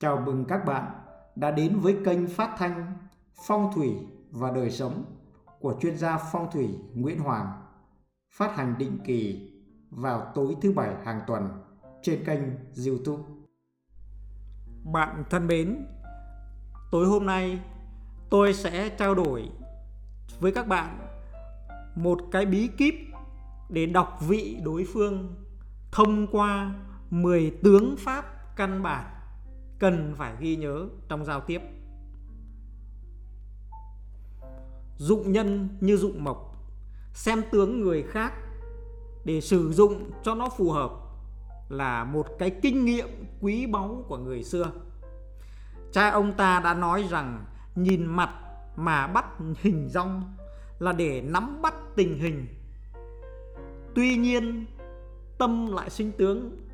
Chào mừng các bạn đã đến với kênh phát thanh Phong thủy và đời sống của chuyên gia phong thủy Nguyễn Hoàng, phát hành định kỳ vào tối thứ bảy hàng tuần trên kênh YouTube. Bạn thân mến, tối hôm nay tôi sẽ trao đổi với các bạn một cái bí kíp để đọc vị đối phương thông qua 10 tướng pháp căn bản cần phải ghi nhớ trong giao tiếp. Dụng nhân như dụng mộc, xem tướng người khác để sử dụng cho nó phù hợp là một cái kinh nghiệm quý báu của người xưa. Cha ông ta đã nói rằng nhìn mặt mà bắt hình rong là để nắm bắt tình hình. Tuy nhiên, tâm lại sinh tướng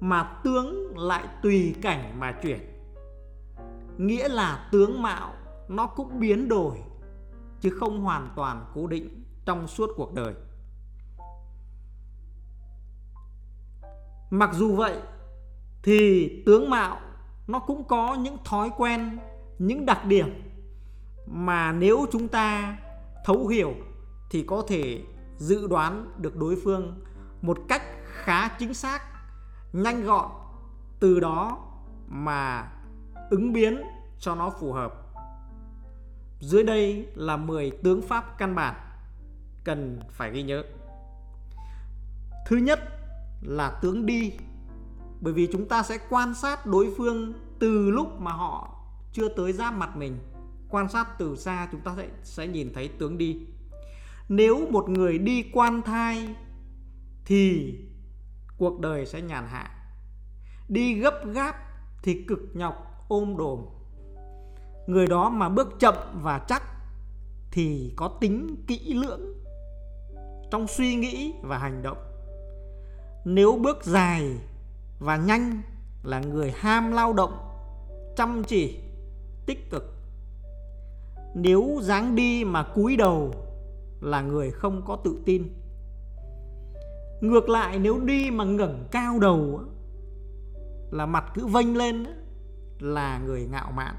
mà tướng lại tùy cảnh mà chuyển. Nghĩa là tướng mạo nó cũng biến đổi, chứ không hoàn toàn cố định trong suốt cuộc đời. Mặc dù vậy, thì tướng mạo nó cũng có những thói quen, những đặc điểm mà nếu chúng ta thấu hiểu thì có thể dự đoán được đối phương một cách khá chính xác nhanh gọn, từ đó mà ứng biến cho nó phù hợp. Dưới đây là 10 tướng pháp căn bản cần phải ghi nhớ. Thứ nhất là tướng đi, bởi vì chúng ta sẽ quan sát đối phương từ lúc mà họ chưa tới giáp mặt mình. Quan sát từ xa chúng ta sẽ sẽ nhìn thấy tướng đi. Nếu một người đi quan thai thì cuộc đời sẽ nhàn hạ. Đi gấp gáp thì cực nhọc, ôm đồm. Người đó mà bước chậm và chắc thì có tính kỹ lưỡng trong suy nghĩ và hành động. Nếu bước dài và nhanh là người ham lao động, chăm chỉ, tích cực. Nếu dáng đi mà cúi đầu là người không có tự tin ngược lại nếu đi mà ngẩng cao đầu là mặt cứ vênh lên là người ngạo mạn.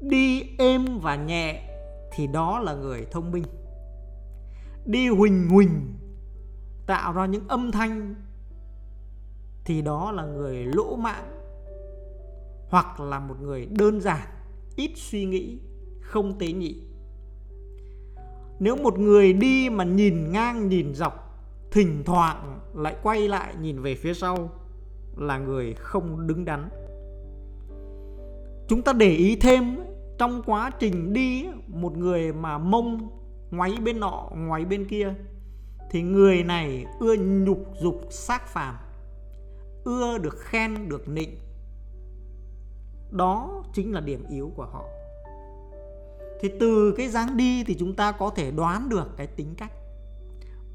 Đi êm và nhẹ thì đó là người thông minh. Đi huỳnh huỳnh, tạo ra những âm thanh thì đó là người lỗ mãng, hoặc là một người đơn giản, ít suy nghĩ, không tế nhị. Nếu một người đi mà nhìn ngang, nhìn dọc thỉnh thoảng lại quay lại nhìn về phía sau, là người không đứng đắn. Chúng ta để ý thêm, trong quá trình đi, một người mà mông ngoáy bên nọ, ngoáy bên kia, thì người này ưa nhục dục xác phàm, ưa được khen, được nịnh. Đó chính là điểm yếu của họ. Thì từ cái dáng đi thì chúng ta có thể đoán được cái tính cách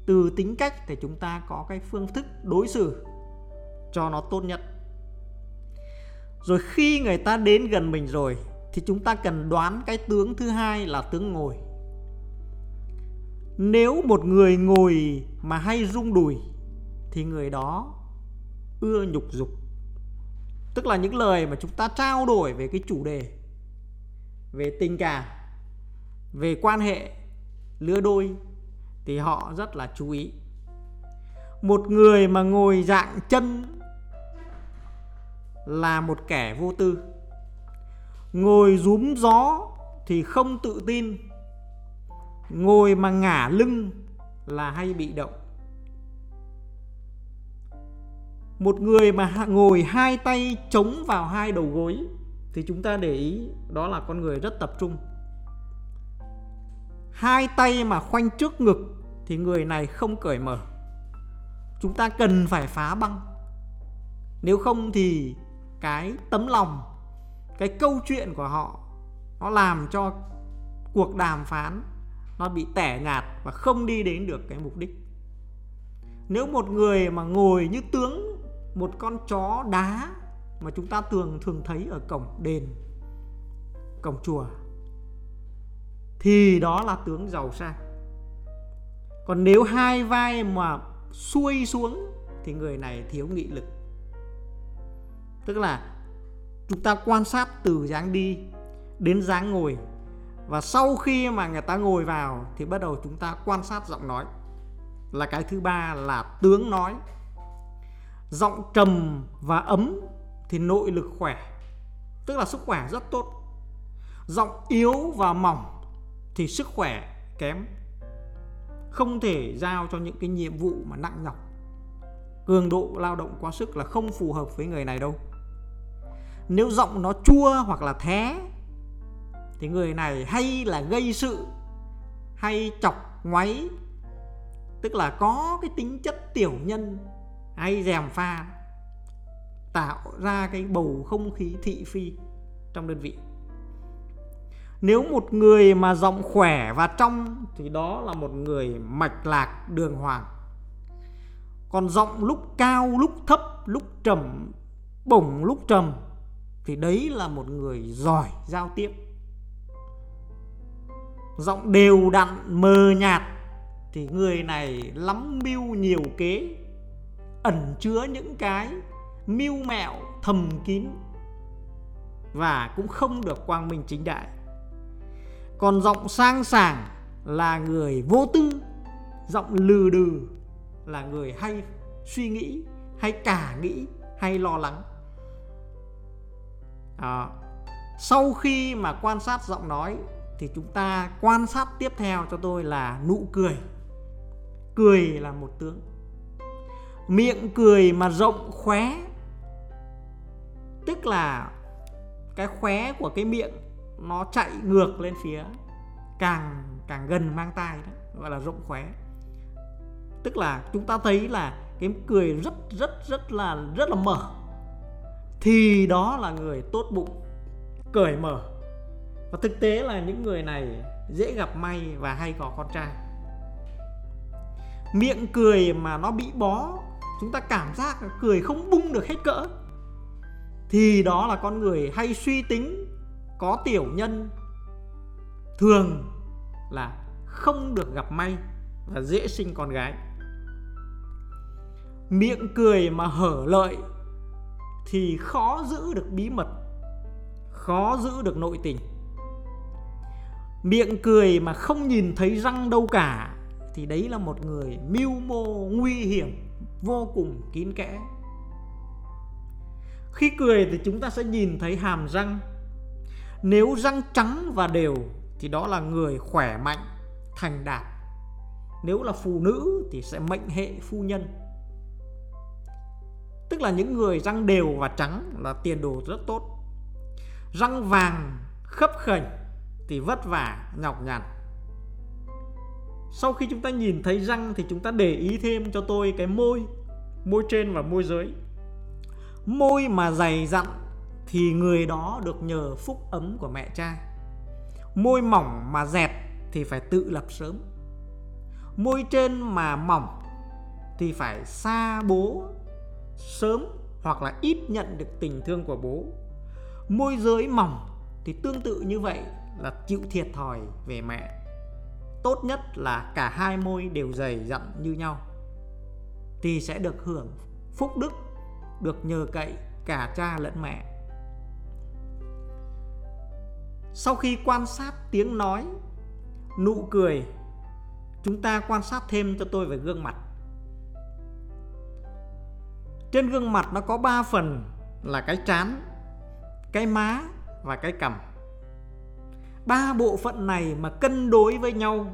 từ tính cách thì chúng ta có cái phương thức đối xử cho nó tốt nhất. Rồi khi người ta đến gần mình rồi thì chúng ta cần đoán cái tướng thứ hai là tướng ngồi. Nếu một người ngồi mà hay rung đùi thì người đó ưa nhục dục. Tức là những lời mà chúng ta trao đổi về cái chủ đề, về tình cảm, về quan hệ lứa đôi thì họ rất là chú ý. Một người mà ngồi dạng chân là một kẻ vô tư. Ngồi rúm gió thì không tự tin. Ngồi mà ngả lưng là hay bị động. Một người mà ngồi hai tay chống vào hai đầu gối thì chúng ta để ý đó là con người rất tập trung. Hai tay mà khoanh trước ngực thì người này không cởi mở. Chúng ta cần phải phá băng. Nếu không thì cái tấm lòng, cái câu chuyện của họ, nó làm cho cuộc đàm phán nó bị tẻ nhạt và không đi đến được cái mục đích. Nếu một người mà ngồi như tướng, một con chó đá mà chúng ta thường thường thấy ở cổng đền, cổng chùa, thì đó là tướng giàu sang còn nếu hai vai mà xuôi xuống thì người này thiếu nghị lực. Tức là chúng ta quan sát từ dáng đi đến dáng ngồi. Và sau khi mà người ta ngồi vào thì bắt đầu chúng ta quan sát giọng nói. Là cái thứ ba là tướng nói. Giọng trầm và ấm thì nội lực khỏe, tức là sức khỏe rất tốt. Giọng yếu và mỏng thì sức khỏe kém không thể giao cho những cái nhiệm vụ mà nặng nhọc. Cường độ lao động quá sức là không phù hợp với người này đâu. Nếu giọng nó chua hoặc là thé, thì người này hay là gây sự, hay chọc ngoáy, tức là có cái tính chất tiểu nhân, hay dèm pha, tạo ra cái bầu không khí thị phi trong đơn vị nếu một người mà giọng khỏe và trong thì đó là một người mạch lạc đường hoàng. Còn giọng lúc cao, lúc thấp, lúc trầm, bổng lúc trầm thì đấy là một người giỏi giao tiếp. Giọng đều đặn, mờ nhạt thì người này lắm mưu nhiều kế, ẩn chứa những cái mưu mẹo thầm kín và cũng không được quang minh chính đại còn giọng sang sảng là người vô tư giọng lừ đừ là người hay suy nghĩ hay cả nghĩ hay lo lắng. À, sau khi mà quan sát giọng nói thì chúng ta quan sát tiếp theo cho tôi là nụ cười. Cười là một tướng. Miệng cười mà rộng khóe tức là cái khóe của cái miệng nó chạy ngược lên phía càng càng gần mang tai đó, gọi là rộng khóe. Tức là chúng ta thấy là cái cười rất rất rất là rất là mở. Thì đó là người tốt bụng, cởi mở. Và thực tế là những người này dễ gặp may và hay có con trai. Miệng cười mà nó bị bó, chúng ta cảm giác cười không bung được hết cỡ. Thì đó là con người hay suy tính có tiểu nhân thường là không được gặp may và dễ sinh con gái. Miệng cười mà hở lợi thì khó giữ được bí mật, khó giữ được nội tình. Miệng cười mà không nhìn thấy răng đâu cả thì đấy là một người mưu mô nguy hiểm, vô cùng kín kẽ. Khi cười thì chúng ta sẽ nhìn thấy hàm răng nếu răng trắng và đều thì đó là người khỏe mạnh, thành đạt. Nếu là phụ nữ thì sẽ mệnh hệ phu nhân. Tức là những người răng đều và trắng là tiền đồ rất tốt. Răng vàng, khấp khểnh thì vất vả, nhọc nhằn. Sau khi chúng ta nhìn thấy răng thì chúng ta để ý thêm cho tôi cái môi môi trên và môi dưới. Môi mà dày dặn thì người đó được nhờ phúc ấm của mẹ cha. Môi mỏng mà dẹt thì phải tự lập sớm. Môi trên mà mỏng thì phải xa bố sớm hoặc là ít nhận được tình thương của bố. Môi dưới mỏng thì tương tự như vậy là chịu thiệt thòi về mẹ. Tốt nhất là cả hai môi đều dày dặn như nhau thì sẽ được hưởng phúc đức được nhờ cậy cả cha lẫn mẹ sau khi quan sát tiếng nói, nụ cười, chúng ta quan sát thêm cho tôi về gương mặt. Trên gương mặt nó có 3 phần là cái trán, cái má và cái cằm. Ba bộ phận này mà cân đối với nhau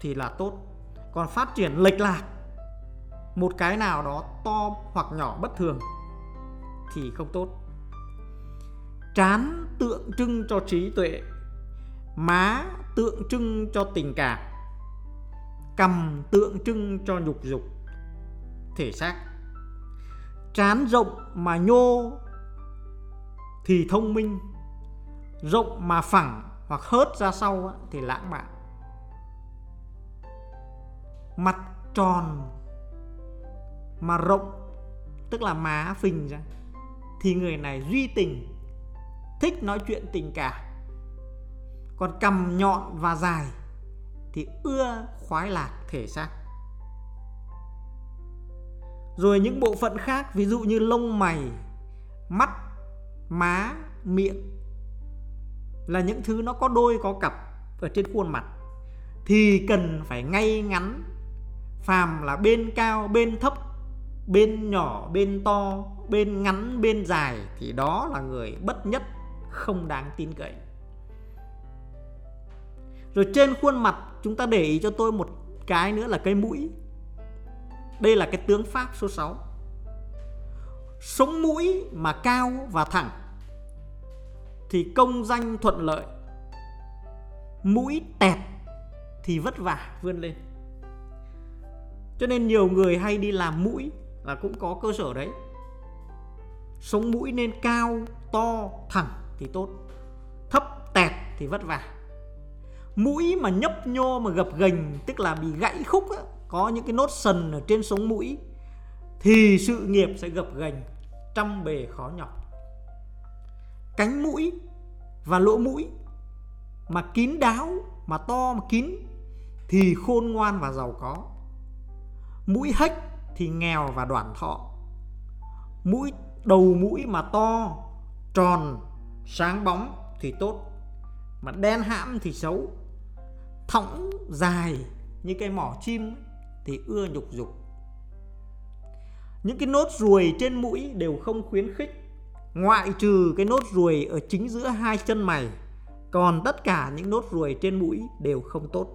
thì là tốt. Còn phát triển lệch lạc, một cái nào đó to hoặc nhỏ bất thường thì không tốt trán tượng trưng cho trí tuệ. Má tượng trưng cho tình cảm. Cầm tượng trưng cho nhục dục. Thể xác. Trán rộng mà nhô thì thông minh. Rộng mà phẳng hoặc hớt ra sau thì lãng mạn. Mặt tròn mà rộng, tức là má phình ra, thì người này duy tình thích nói chuyện tình cảm. Còn cầm nhọn và dài thì ưa khoái lạc thể xác. Rồi những bộ phận khác, ví dụ như lông mày, mắt, má, miệng là những thứ nó có đôi, có cặp ở trên khuôn mặt thì cần phải ngay ngắn. Phàm là bên cao, bên thấp, bên nhỏ, bên to, bên ngắn, bên dài thì đó là người bất nhất không đáng tin cậy. Rồi trên khuôn mặt, chúng ta để ý cho tôi một cái nữa là cái mũi. Đây là cái tướng pháp số 6 sống mũi mà cao và thẳng thì công danh thuận lợi. Mũi tẹt thì vất vả vươn lên. Cho nên nhiều người hay đi làm mũi là cũng có cơ sở đấy. Sống mũi nên cao, to, thẳng thì tốt. Thấp tẹt thì vất vả. Mũi mà nhấp nhô mà gập ghềnh tức là bị gãy khúc á, có những cái nốt sần ở trên sống mũi thì sự nghiệp sẽ gập ghềnh trăm bề khó nhọc. Cánh mũi và lỗ mũi mà kín đáo mà to mà kín thì khôn ngoan và giàu có. Mũi hách thì nghèo và đoản thọ. Mũi đầu mũi mà to tròn sáng bóng thì tốt, mà đen hãm thì xấu. Thõng dài như cái mỏ chim thì ưa nhục dục. Những cái nốt ruồi trên mũi đều không khuyến khích, ngoại trừ cái nốt ruồi ở chính giữa hai chân mày, còn tất cả những nốt ruồi trên mũi đều không tốt.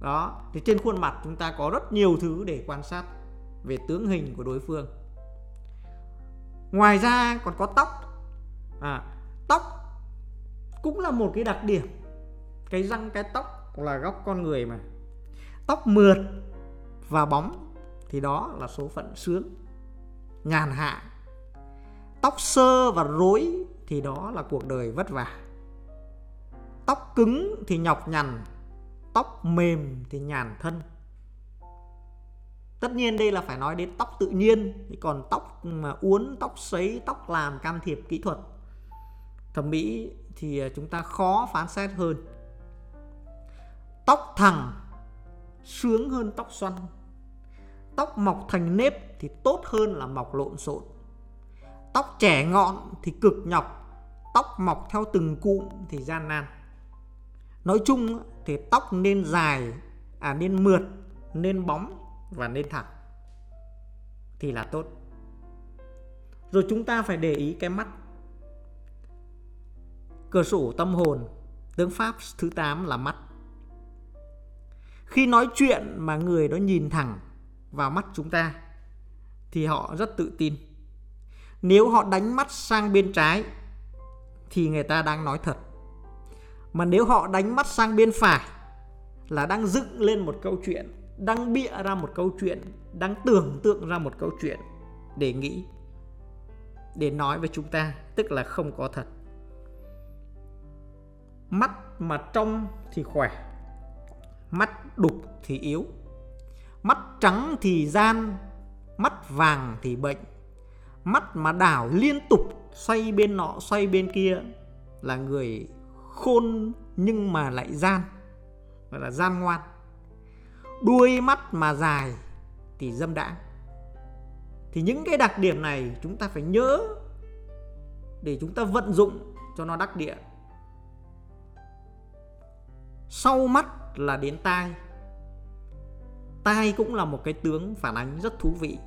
Đó, thì trên khuôn mặt chúng ta có rất nhiều thứ để quan sát về tướng hình của đối phương ngoài ra còn có tóc. À, tóc cũng là một cái đặc điểm. Cái răng cái tóc là góc con người mà. Tóc mượt và bóng thì đó là số phận sướng nhàn hạ. Tóc sơ và rối thì đó là cuộc đời vất vả. Tóc cứng thì nhọc nhằn tóc mềm thì nhàn thân tất nhiên đây là phải nói đến tóc tự nhiên. Còn tóc mà uốn, tóc sấy, tóc làm can thiệp kỹ thuật, thẩm mỹ thì à, chúng ta khó phán xét hơn. Tóc thẳng, sướng hơn tóc xoăn. Tóc mọc thành nếp thì tốt hơn là mọc lộn xộn. Tóc trẻ ngọn thì cực nhọc. Tóc mọc theo từng cụm thì gian nan. Nói chung thì tóc nên dài à nên mượt, nên bóng và nên thẳng thì là tốt. Rồi chúng ta phải để ý cái mắt. Cửa sổ tâm hồn, tướng pháp thứ 8 là mắt. Khi nói chuyện mà người đó nhìn thẳng vào mắt chúng ta, thì họ rất tự tin. Nếu họ đánh mắt sang bên trái, thì người ta đang nói thật. Mà nếu họ đánh mắt sang bên phải, là đang dựng lên một câu chuyện đang bịa ra một câu chuyện, đang tưởng tượng ra một câu chuyện để nghĩ, để nói với chúng ta, tức là không có thật. Mắt mà trong thì khỏe, mắt đục thì yếu, mắt trắng thì gian, mắt vàng thì bệnh. Mắt mà đảo liên tục, xoay bên nọ, xoay bên kia là người khôn nhưng mà lại gian, gọi là gian ngoan đuôi mắt mà dài thì dâm đãng. Thì những cái đặc điểm này chúng ta phải nhớ để chúng ta vận dụng cho nó đắc địa. Sau mắt là đến tai. Tai cũng là một cái tướng phản ánh rất thú vị.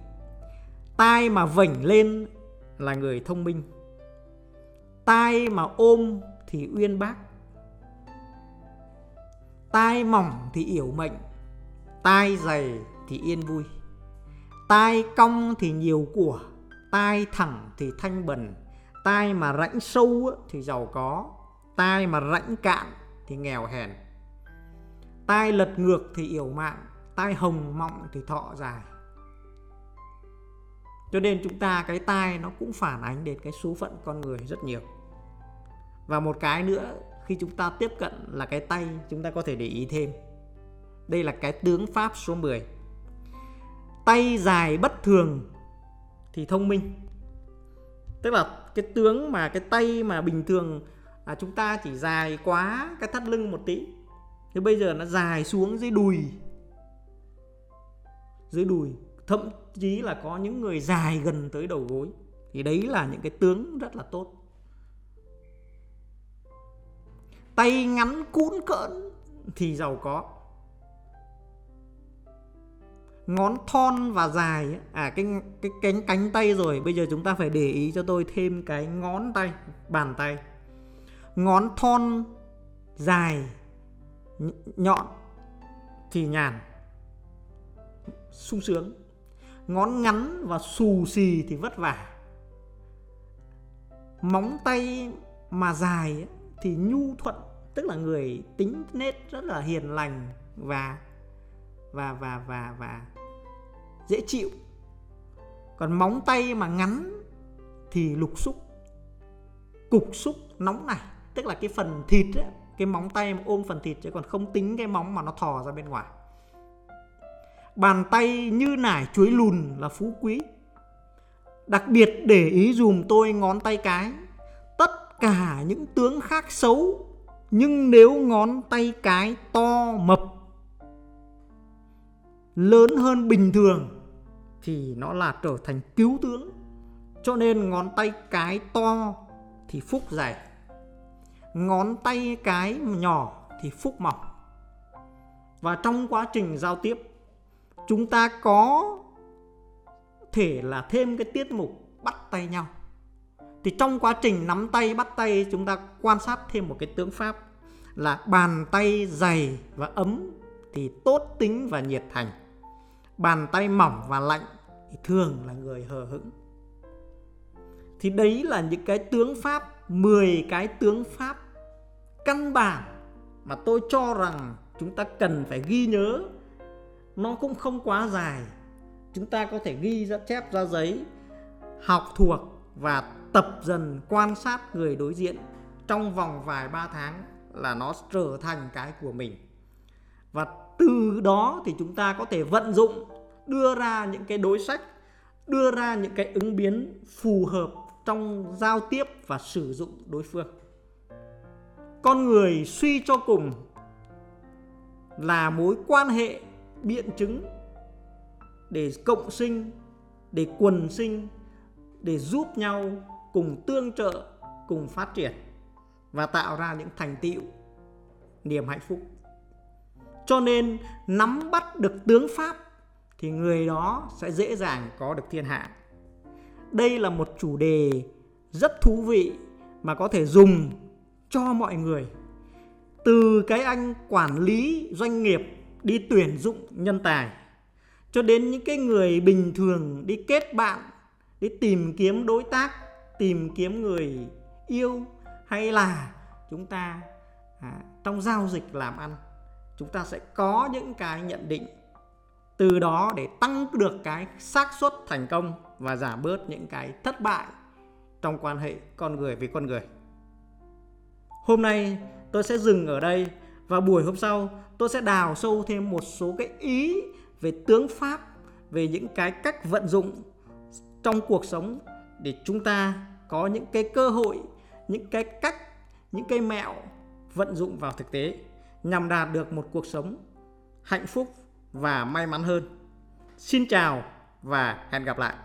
Tai mà vểnh lên là người thông minh. Tai mà ôm thì uyên bác. Tai mỏng thì yểu mệnh tai dày thì yên vui. Tai cong thì nhiều của, tai thẳng thì thanh bần. Tai mà rãnh sâu thì giàu có, tai mà rãnh cạn thì nghèo hèn. Tai lật ngược thì yểu mạng tai hồng mọng thì thọ dài. Cho nên chúng ta cái tai nó cũng phản ánh đến cái số phận con người rất nhiều. Và một cái nữa khi chúng ta tiếp cận là cái tay, chúng ta có thể để ý thêm đây là cái tướng pháp số 10 tay dài bất thường thì thông minh. Tức là cái tướng mà cái tay mà bình thường à, chúng ta chỉ dài quá cái thắt lưng một tí Thế bây giờ nó dài xuống dưới đùi. Dưới đùi thậm chí là có những người dài gần tới đầu gối. Thì đấy là những cái tướng rất là tốt. Tay ngắn cũn cỡn thì giàu có ngón thon và dài à cái cái cánh cánh tay rồi, bây giờ chúng ta phải để ý cho tôi thêm cái ngón tay, bàn tay. Ngón thon dài nhọn, thì nhàn, sung sướng. Ngón ngắn và xù xì thì vất vả. Móng tay mà dài thì nhu thuận, tức là người tính nết rất là hiền lành và và và và và dễ chịu. Còn móng tay mà ngắn thì lục xúc cục xúc nóng này tức là cái phần thịt ấy, cái móng tay mà ôm phần thịt chứ còn không tính cái móng mà nó thò ra bên ngoài. Bàn tay như nải chuối lùn là phú quý. Đặc biệt để ý dùm tôi ngón tay cái tất cả những tướng khác xấu nhưng nếu ngón tay cái to mập lớn hơn bình thường thì nó là trở thành cứu tướng. Cho nên ngón tay cái to thì phúc dày ngón tay cái nhỏ thì phúc mỏng. Và trong quá trình giao tiếp, chúng ta có thể là thêm cái tiết mục bắt tay nhau. Thì trong quá trình nắm tay, bắt tay, chúng ta quan sát thêm một cái tướng pháp là bàn tay dày và ấm thì tốt tính và nhiệt thành bàn tay mỏng và lạnh thì thường là người hờ hững. Thì đấy là những cái tướng pháp 10 cái tướng pháp căn bản mà tôi cho rằng chúng ta cần phải ghi nhớ. Nó cũng không quá dài. Chúng ta có thể ghi ra, chép ra giấy, học thuộc và tập dần quan sát người đối diện trong vòng vài ba tháng là nó trở thành cái của mình và từ đó thì chúng ta có thể vận dụng, đưa ra những cái đối sách, đưa ra những cái ứng biến phù hợp trong giao tiếp và sử dụng đối phương. Con người suy cho cùng là mối quan hệ biện chứng để cộng sinh, để quần sinh, để giúp nhau cùng tương trợ, cùng phát triển và tạo ra những thành tựu niềm hạnh phúc cho nên nắm bắt được tướng pháp thì người đó sẽ dễ dàng có được thiên hạ. Đây là một chủ đề rất thú vị mà có thể dùng cho mọi người. Từ cái anh quản lý doanh nghiệp đi tuyển dụng nhân tài cho đến những cái người bình thường đi kết bạn đi tìm kiếm đối tác tìm kiếm người yêu hay là chúng ta à, trong giao dịch làm ăn chúng ta sẽ có những cái nhận định từ đó để tăng được cái xác suất thành công và giảm bớt những cái thất bại trong quan hệ con người với con người. Hôm nay tôi sẽ dừng ở đây và buổi hôm sau tôi sẽ đào sâu thêm một số cái ý về tướng pháp, về những cái cách vận dụng trong cuộc sống để chúng ta có những cái cơ hội, những cái cách, những cái mẹo vận dụng vào thực tế nhằm đạt được một cuộc sống hạnh phúc và may mắn hơn. Xin chào và hẹn gặp lại.